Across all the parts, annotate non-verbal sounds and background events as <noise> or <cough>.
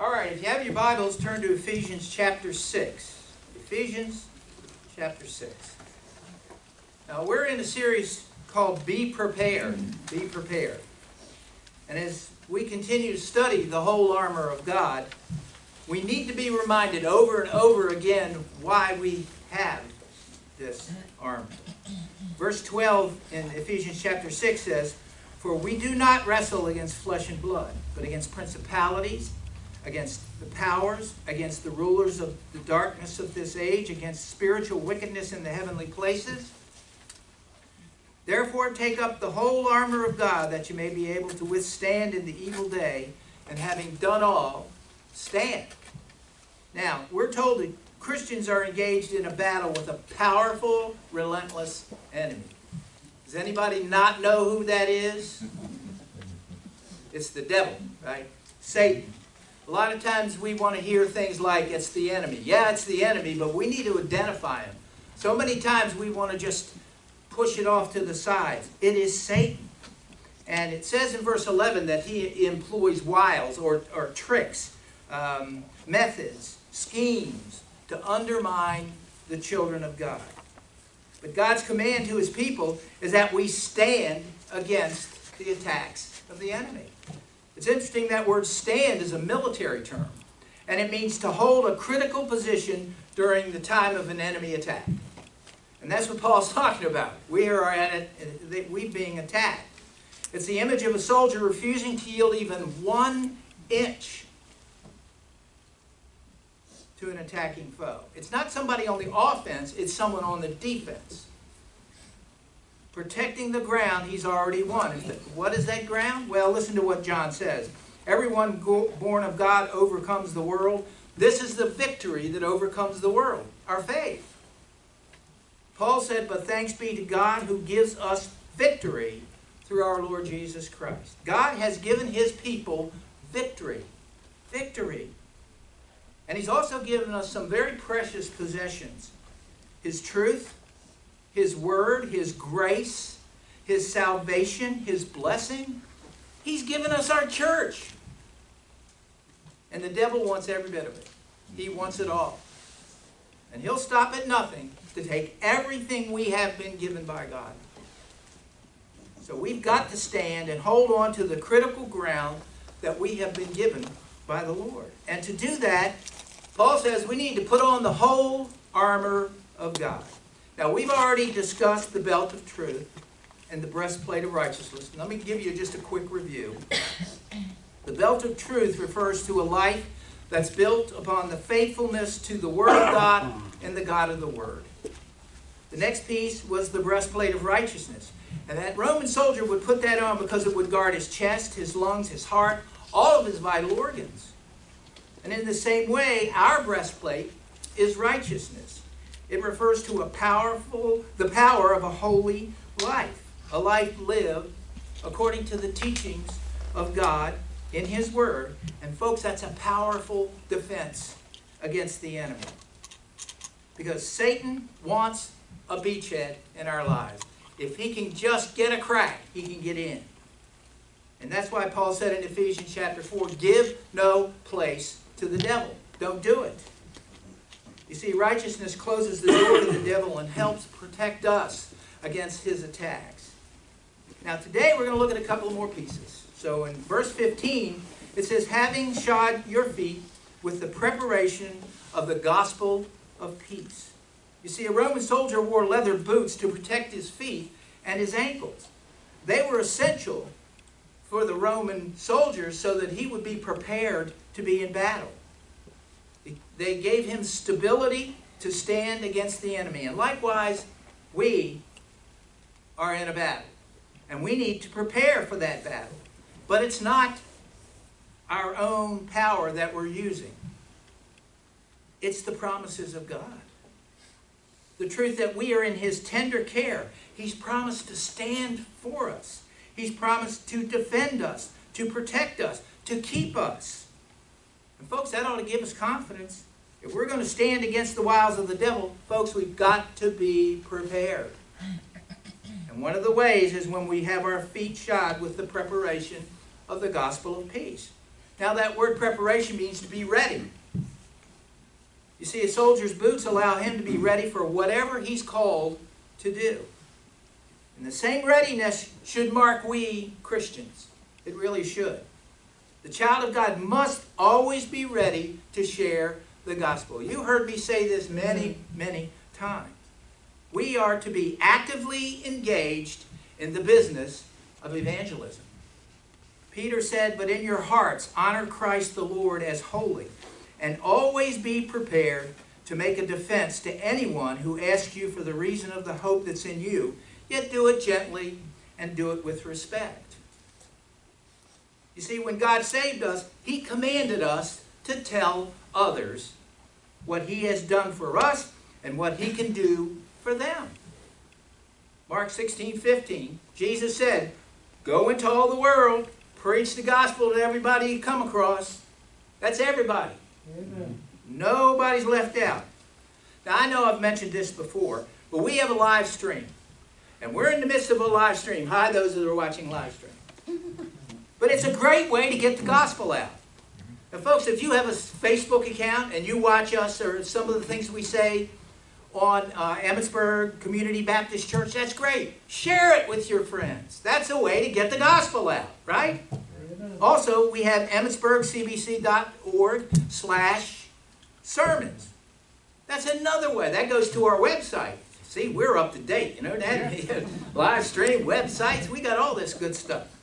All right, if you have your Bibles, turn to Ephesians chapter 6. Ephesians chapter 6. Now, we're in a series called Be Prepared. Be Prepared. And as we continue to study the whole armor of God, we need to be reminded over and over again why we have this armor. Verse 12 in Ephesians chapter 6 says, For we do not wrestle against flesh and blood, but against principalities against the powers, against the rulers of the darkness of this age, against spiritual wickedness in the heavenly places. Therefore, take up the whole armor of God that you may be able to withstand in the evil day, and having done all, stand. Now, we're told that Christians are engaged in a battle with a powerful, relentless enemy. Does anybody not know who that is? It's the devil, right? Satan. A lot of times we want to hear things like it's the enemy. Yeah, it's the enemy, but we need to identify him. So many times we want to just push it off to the side. It is Satan. And it says in verse 11 that he employs wiles or, or tricks, um, methods, schemes to undermine the children of God. But God's command to his people is that we stand against the attacks of the enemy. It's interesting that word stand is a military term, and it means to hold a critical position during the time of an enemy attack. And that's what Paul's <laughs> talking about. We are at it, we being attacked. It's the image of a soldier refusing to yield even one inch to an attacking foe. It's not somebody on the offense, it's someone on the defense protecting the ground he's already won. What is that ground? Well, listen to what John says. Everyone born of God overcomes the world. This is the victory that overcomes the world, our faith. Paul said, But thanks be to God who gives us victory through our Lord Jesus Christ. God has given his people victory. Victory. And he's also given us some very precious possessions his truth, his Word, His grace, His salvation, His blessing. He's given us our church. And the devil wants every bit of it. He wants it all. And he'll stop at nothing to take everything we have been given by God. So we've got to stand and hold on to the critical ground that we have been given by the Lord. And to do that, Paul says we need to put on the whole armor of God. Now, we've already discussed the belt of truth and the breastplate of righteousness. Let me give you just a quick review. The belt of truth refers to a life that's built upon the faithfulness to the Word of God and the God of the Word. The next piece was the breastplate of righteousness. And that Roman soldier would put that on because it would guard his chest, his lungs, his heart, all of his vital organs. And in the same way, our breastplate is righteousness. It refers to a powerful, the power of a holy life, a life lived according to the teachings of God in His Word. And folks, that's a powerful defense against the enemy. Because Satan wants a beachhead in our lives. If he can just get a crack, he can get in. And that's why Paul said in Ephesians chapter 4 give no place to the devil. Don't do it. You see, righteousness closes the door to the devil and helps protect us against his attacks. Now, today we're going to look at a couple more pieces. So, in verse 15, it says, Having shod your feet with the preparation of the gospel of peace. You see, a Roman soldier wore leather boots to protect his feet and his ankles. They were essential for the Roman soldiers so that he would be prepared to be in battle. They gave him stability to stand against the enemy. And likewise, we are in a battle. And we need to prepare for that battle. But it's not our own power that we're using. It's the promises of God. The truth that we are in His tender care. He's promised to stand for us. He's promised to defend us, to protect us, to keep us. And folks, that ought to give us confidence. If we're going to stand against the wiles of the devil, folks, we've got to be prepared. And one of the ways is when we have our feet shod with the preparation of the gospel of peace. Now, that word preparation means to be ready. You see, a soldier's boots allow him to be ready for whatever he's called to do. And the same readiness should mark we Christians. It really should. The child of God must always be ready to share the gospel. You heard me say this many, many times. We are to be actively engaged in the business of evangelism. Peter said, But in your hearts honor Christ the Lord as holy, and always be prepared to make a defense to anyone who asks you for the reason of the hope that's in you, yet do it gently and do it with respect. You see, when God saved us, He commanded us to tell others what He has done for us and what He can do for them. Mark 16, 15, Jesus said, Go into all the world, preach the gospel to everybody you come across. That's everybody. Amen. Nobody's left out. Now, I know I've mentioned this before, but we have a live stream. And we're in the midst of a live stream. Hi, those that are watching live stream. But it's a great way to get the gospel out. And folks, if you have a Facebook account and you watch us or some of the things we say on uh, Emmitsburg Community Baptist Church, that's great. Share it with your friends. That's a way to get the gospel out, right? Also, we have emmitsburgcbc.org slash sermons. That's another way. That goes to our website. See, we're up to date. You know that? <laughs> Live stream, websites, we got all this good stuff.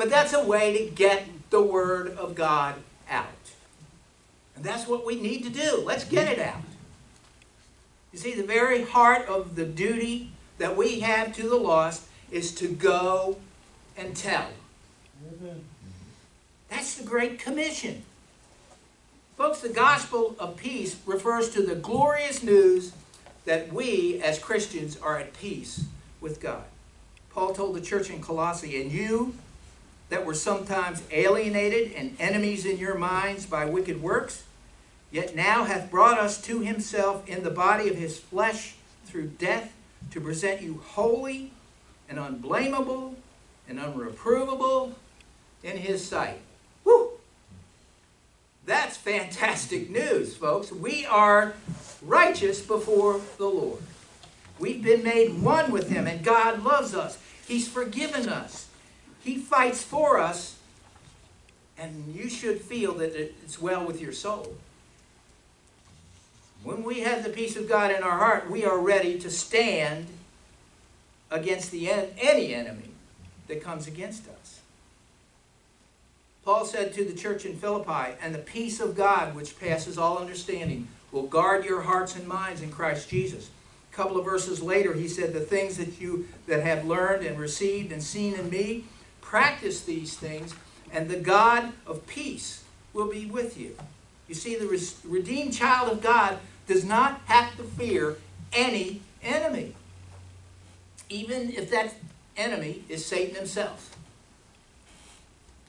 But that's a way to get the Word of God out. And that's what we need to do. Let's get it out. You see, the very heart of the duty that we have to the lost is to go and tell. That's the Great Commission. Folks, the gospel of peace refers to the glorious news that we as Christians are at peace with God. Paul told the church in Colossae, and you that were sometimes alienated and enemies in your minds by wicked works, yet now hath brought us to himself in the body of his flesh through death to present you holy and unblameable and unreprovable in his sight. Whew! That's fantastic news, folks. We are righteous before the Lord. We've been made one with him, and God loves us. He's forgiven us. He fights for us, and you should feel that it's well with your soul. When we have the peace of God in our heart, we are ready to stand against the en any enemy that comes against us. Paul said to the church in Philippi, and the peace of God, which passes all understanding, will guard your hearts and minds in Christ Jesus. A couple of verses later, he said, the things that you that have learned and received and seen in me, practice these things, and the God of peace will be with you. You see, the redeemed child of God does not have to fear any enemy, even if that enemy is Satan himself.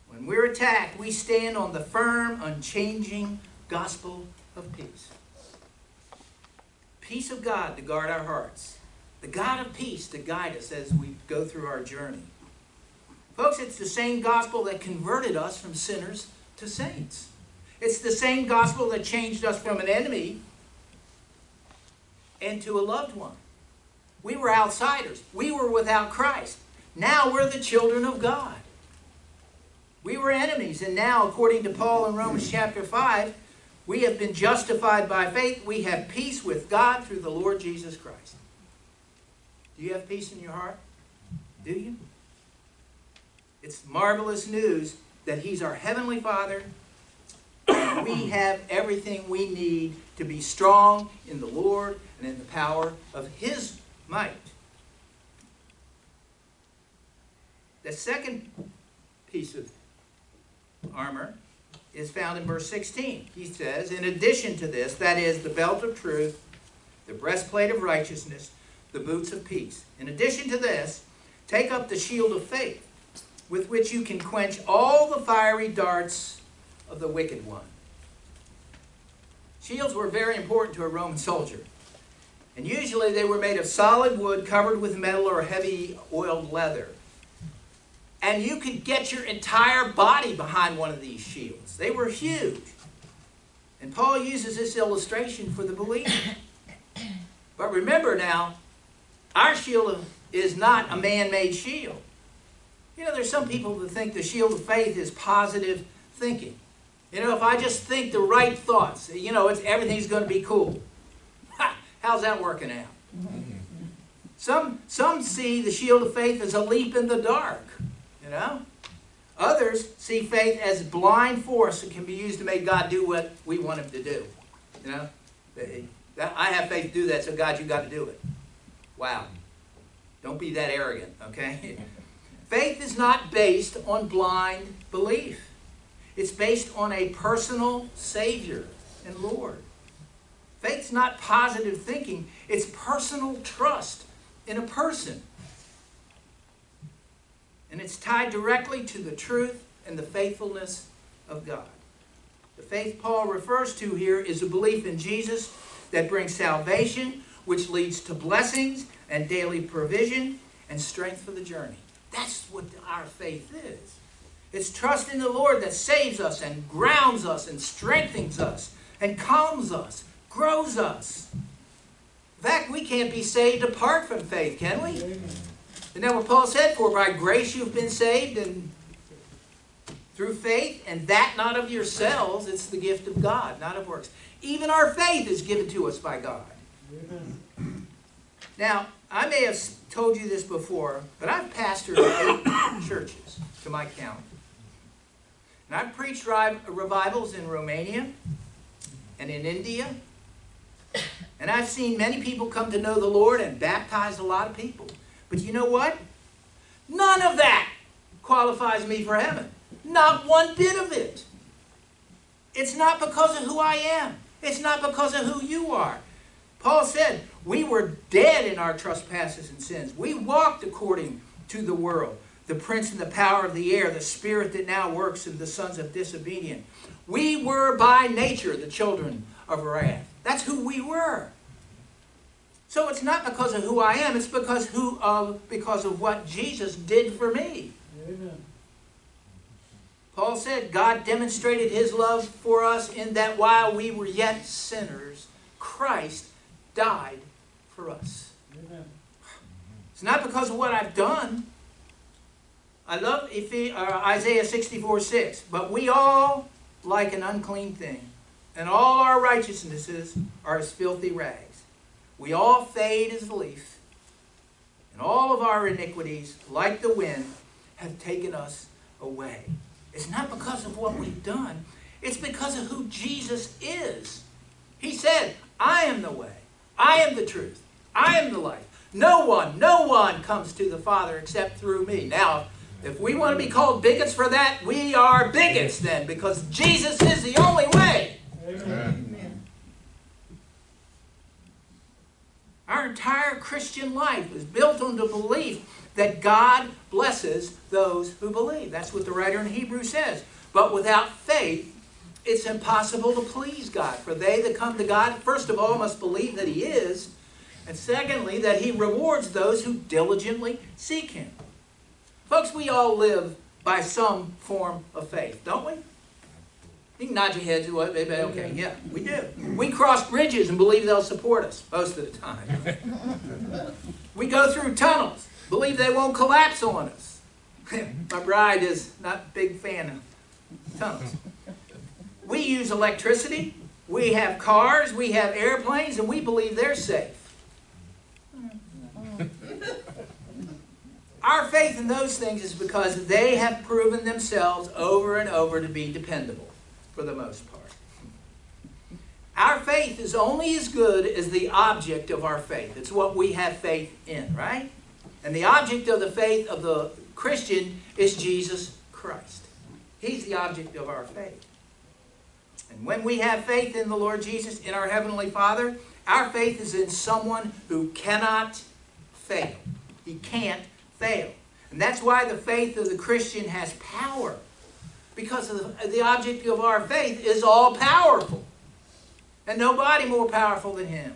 When we're attacked, we stand on the firm, unchanging gospel of peace. Peace of God to guard our hearts. The God of peace to guide us as we go through our journey. Folks, it's the same gospel that converted us from sinners to saints. It's the same gospel that changed us from an enemy into a loved one. We were outsiders. We were without Christ. Now we're the children of God. We were enemies, and now, according to Paul in Romans chapter 5, we have been justified by faith. We have peace with God through the Lord Jesus Christ. Do you have peace in your heart? Do you? It's marvelous news that He's our Heavenly Father. We <coughs> have everything we need to be strong in the Lord and in the power of His might. The second piece of armor is found in verse 16. He says, In addition to this, that is, the belt of truth, the breastplate of righteousness, the boots of peace. In addition to this, take up the shield of faith with which you can quench all the fiery darts of the wicked one. Shields were very important to a Roman soldier. And usually they were made of solid wood covered with metal or heavy oiled leather. And you could get your entire body behind one of these shields. They were huge. And Paul uses this illustration for the believer. But remember now, our shield is not a man made shield. You know, there's some people that think the shield of faith is positive thinking. You know, if I just think the right thoughts, you know, it's, everything's going to be cool. Ha, how's that working out? Some, some see the shield of faith as a leap in the dark, you know? Others see faith as blind force that can be used to make God do what we want him to do. You know? I have faith to do that, so God, you got to do it. Wow. Don't be that arrogant, okay? <laughs> faith is not based on blind belief. It's based on a personal Savior and Lord. Faith's not positive thinking, it's personal trust in a person. And it's tied directly to the truth and the faithfulness of God. The faith Paul refers to here is a belief in Jesus that brings salvation, which leads to blessings and daily provision and strength for the journey. That's what our faith is. It's trust in the Lord that saves us and grounds us and strengthens us and calms us, grows us. In fact, we can't be saved apart from faith, can we? Isn't that what Paul said? For by grace you've been saved and through faith, and that not of yourselves, it's the gift of God, not of works. Even our faith is given to us by God. Amen. Now, I may have told you this before, but I've pastored eight <coughs> churches to my count. And I've preached revivals in Romania and in India. And I've seen many people come to know the Lord and baptized a lot of people. But you know what? None of that qualifies me for heaven. Not one bit of it. It's not because of who I am. It's not because of who you are. Paul said, we were dead in our trespasses and sins. We walked according to the world, the prince and the power of the air, the spirit that now works in the sons of disobedience. We were by nature the children of wrath. That's who we were. So it's not because of who I am, it's because who of because of what Jesus did for me. Amen. Paul said God demonstrated his love for us in that while we were yet sinners, Christ died for us. Amen. It's not because of what I've done. I love uh, Isaiah 64 6. But we all, like an unclean thing, and all our righteousnesses are as filthy rags. We all fade as a leaf, and all of our iniquities, like the wind, have taken us away. It's not because of what we've done, it's because of who Jesus is. He said, I am the way, I am the truth, I am the life. No one, no one comes to the Father except through me. Now, if we want to be called bigots for that, we are bigots then, because Jesus is the only way. Amen. Our entire Christian life is built on the belief that God blesses those who believe. That's what the writer in Hebrews says. But without faith, it's impossible to please God. For they that come to God, first of all, must believe that He is, and secondly, that He rewards those who diligently seek Him. Folks, we all live by some form of faith, don't we? You can nod your heads. Okay, yeah, we do. We cross bridges and believe they'll support us most of the time. <laughs> we go through tunnels, believe they won't collapse on us. <laughs> My bride is not a big fan of tunnels. We use electricity. We have cars. We have airplanes, and we believe they're safe. <laughs> Our faith in those things is because they have proven themselves over and over to be dependable for the most part. Our faith is only as good as the object of our faith. It's what we have faith in, right? And the object of the faith of the Christian is Jesus Christ. He's the object of our faith. And when we have faith in the Lord Jesus, in our Heavenly Father, our faith is in someone who cannot fail. He can't fail. And that's why the faith of the Christian has power because the, the object of our faith is all powerful. And nobody more powerful than him.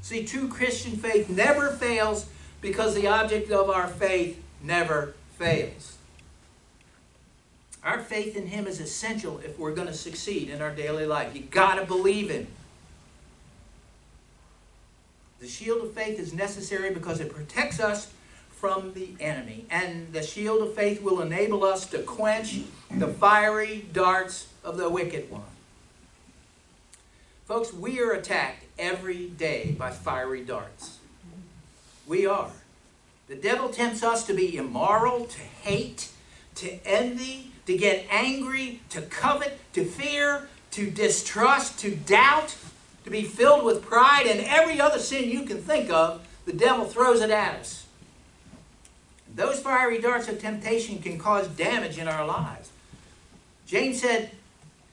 See, true Christian faith never fails because the object of our faith never fails. Our faith in Him is essential if we're going to succeed in our daily life. You got to believe Him. The shield of faith is necessary because it protects us from the enemy. And the shield of faith will enable us to quench the fiery darts of the wicked one. Folks, we are attacked every day by fiery darts. We are. The devil tempts us to be immoral, to hate, to envy, to get angry, to covet, to fear, to distrust, to doubt, to be filled with pride, and every other sin you can think of, the devil throws it at us. Those fiery darts of temptation can cause damage in our lives. James said,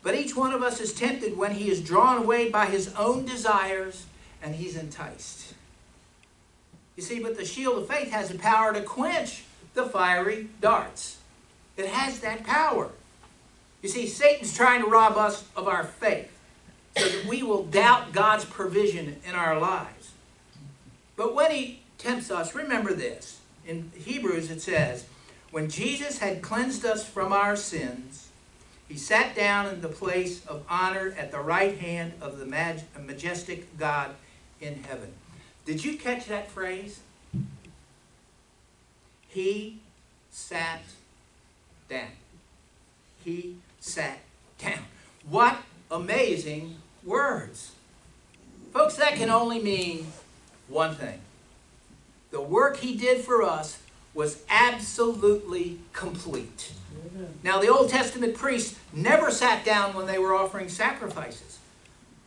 But each one of us is tempted when he is drawn away by his own desires and he's enticed. You see, but the shield of faith has the power to quench the fiery darts. It has that power. You see, Satan's trying to rob us of our faith so that we will doubt God's provision in our lives. But when he tempts us, remember this. In Hebrews it says, When Jesus had cleansed us from our sins, he sat down in the place of honor at the right hand of the majestic God in heaven. Did you catch that phrase? He sat down. He sat down. What amazing words. Folks, that can only mean one thing. The work he did for us was absolutely complete. Now, the Old Testament priests never sat down when they were offering sacrifices.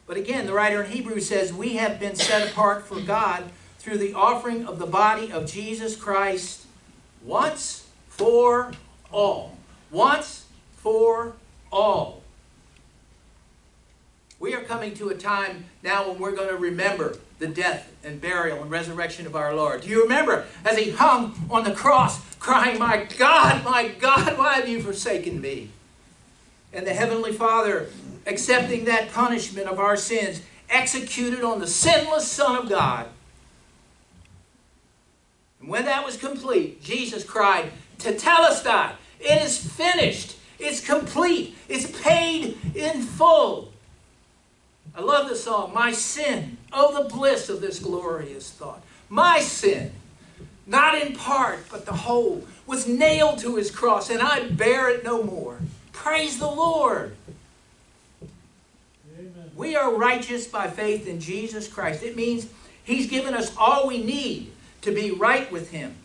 But again, the writer in Hebrews says, We have been set apart for God through the offering of the body of Jesus Christ once for all. Once for all. We are coming to a time now when we're going to remember the death and burial and resurrection of our Lord. Do you remember as he hung on the cross crying, My God, my God, why have you forsaken me? And the Heavenly Father accepting that punishment of our sins executed on the sinless Son of God. And when that was complete, Jesus cried, Tetelestai, it is finished. It's complete. It's paid in full. I love the song, My Sin. Oh, the bliss of this glorious thought. My sin, not in part, but the whole, was nailed to his cross, and I bear it no more. Praise the Lord. Amen. We are righteous by faith in Jesus Christ. It means he's given us all we need to be right with him,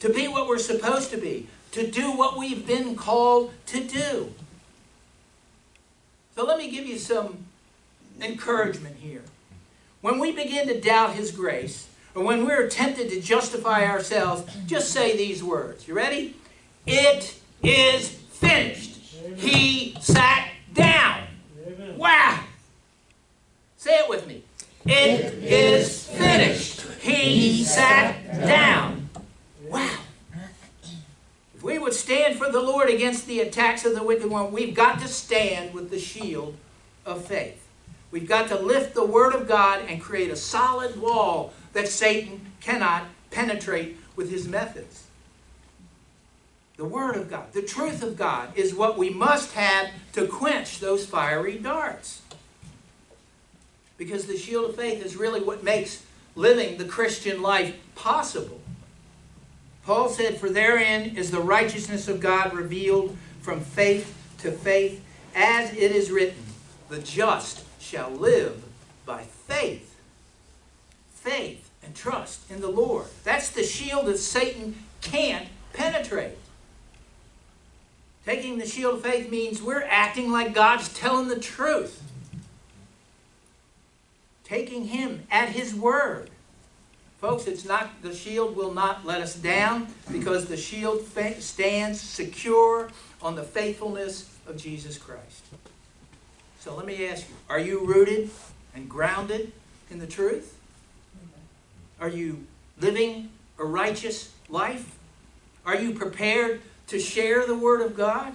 to be what we're supposed to be, to do what we've been called to do. So let me give you some encouragement here. When we begin to doubt His grace, or when we're tempted to justify ourselves, just say these words. You ready? It is finished. Amen. He sat down. Amen. Wow! Say it with me. It, it is finished. He, he sat down. Wow. If we would stand for the Lord against the attacks of the wicked one, we've got to stand with the shield of faith. We've got to lift the Word of God and create a solid wall that Satan cannot penetrate with his methods. The Word of God, the truth of God, is what we must have to quench those fiery darts. Because the shield of faith is really what makes living the Christian life possible. Paul said, For therein is the righteousness of God revealed from faith to faith, as it is written, the just shall live by faith. Faith and trust in the Lord. That's the shield that Satan can't penetrate. Taking the shield of faith means we're acting like God's telling the truth. Taking Him at His word. Folks, it's not the shield will not let us down because the shield stands secure on the faithfulness of Jesus Christ. So let me ask you, are you rooted and grounded in the truth? Are you living a righteous life? Are you prepared to share the Word of God?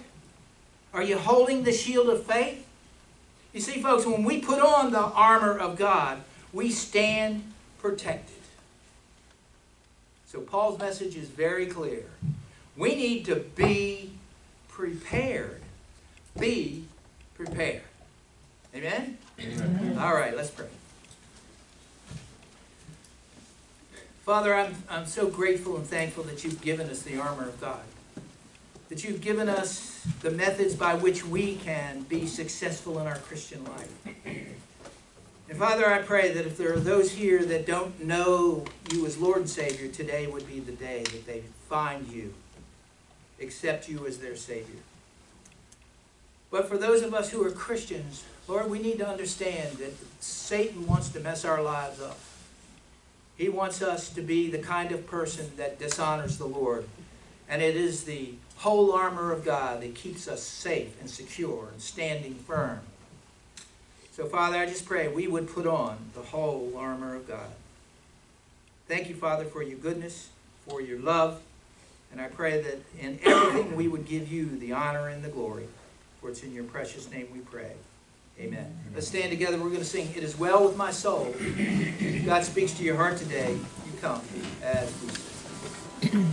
Are you holding the shield of faith? You see, folks, when we put on the armor of God, we stand protected. So Paul's message is very clear. We need to be prepared. Be prepared. Amen? Amen. All right, let's pray. Father, I'm, I'm so grateful and thankful that you've given us the armor of God. That you've given us the methods by which we can be successful in our Christian life. And Father, I pray that if there are those here that don't know you as Lord and Savior, today would be the day that they find you, accept you as their Savior. But for those of us who are Christians, Lord, we need to understand that Satan wants to mess our lives up. He wants us to be the kind of person that dishonors the Lord. And it is the whole armor of God that keeps us safe and secure and standing firm. So, Father, I just pray we would put on the whole armor of God. Thank you, Father, for your goodness, for your love. And I pray that in everything we would give you the honor and the glory. For it's in your precious name we pray. Amen. Let's stand together. We're going to sing It Is Well With My Soul. If God speaks to your heart today, you come as we sing.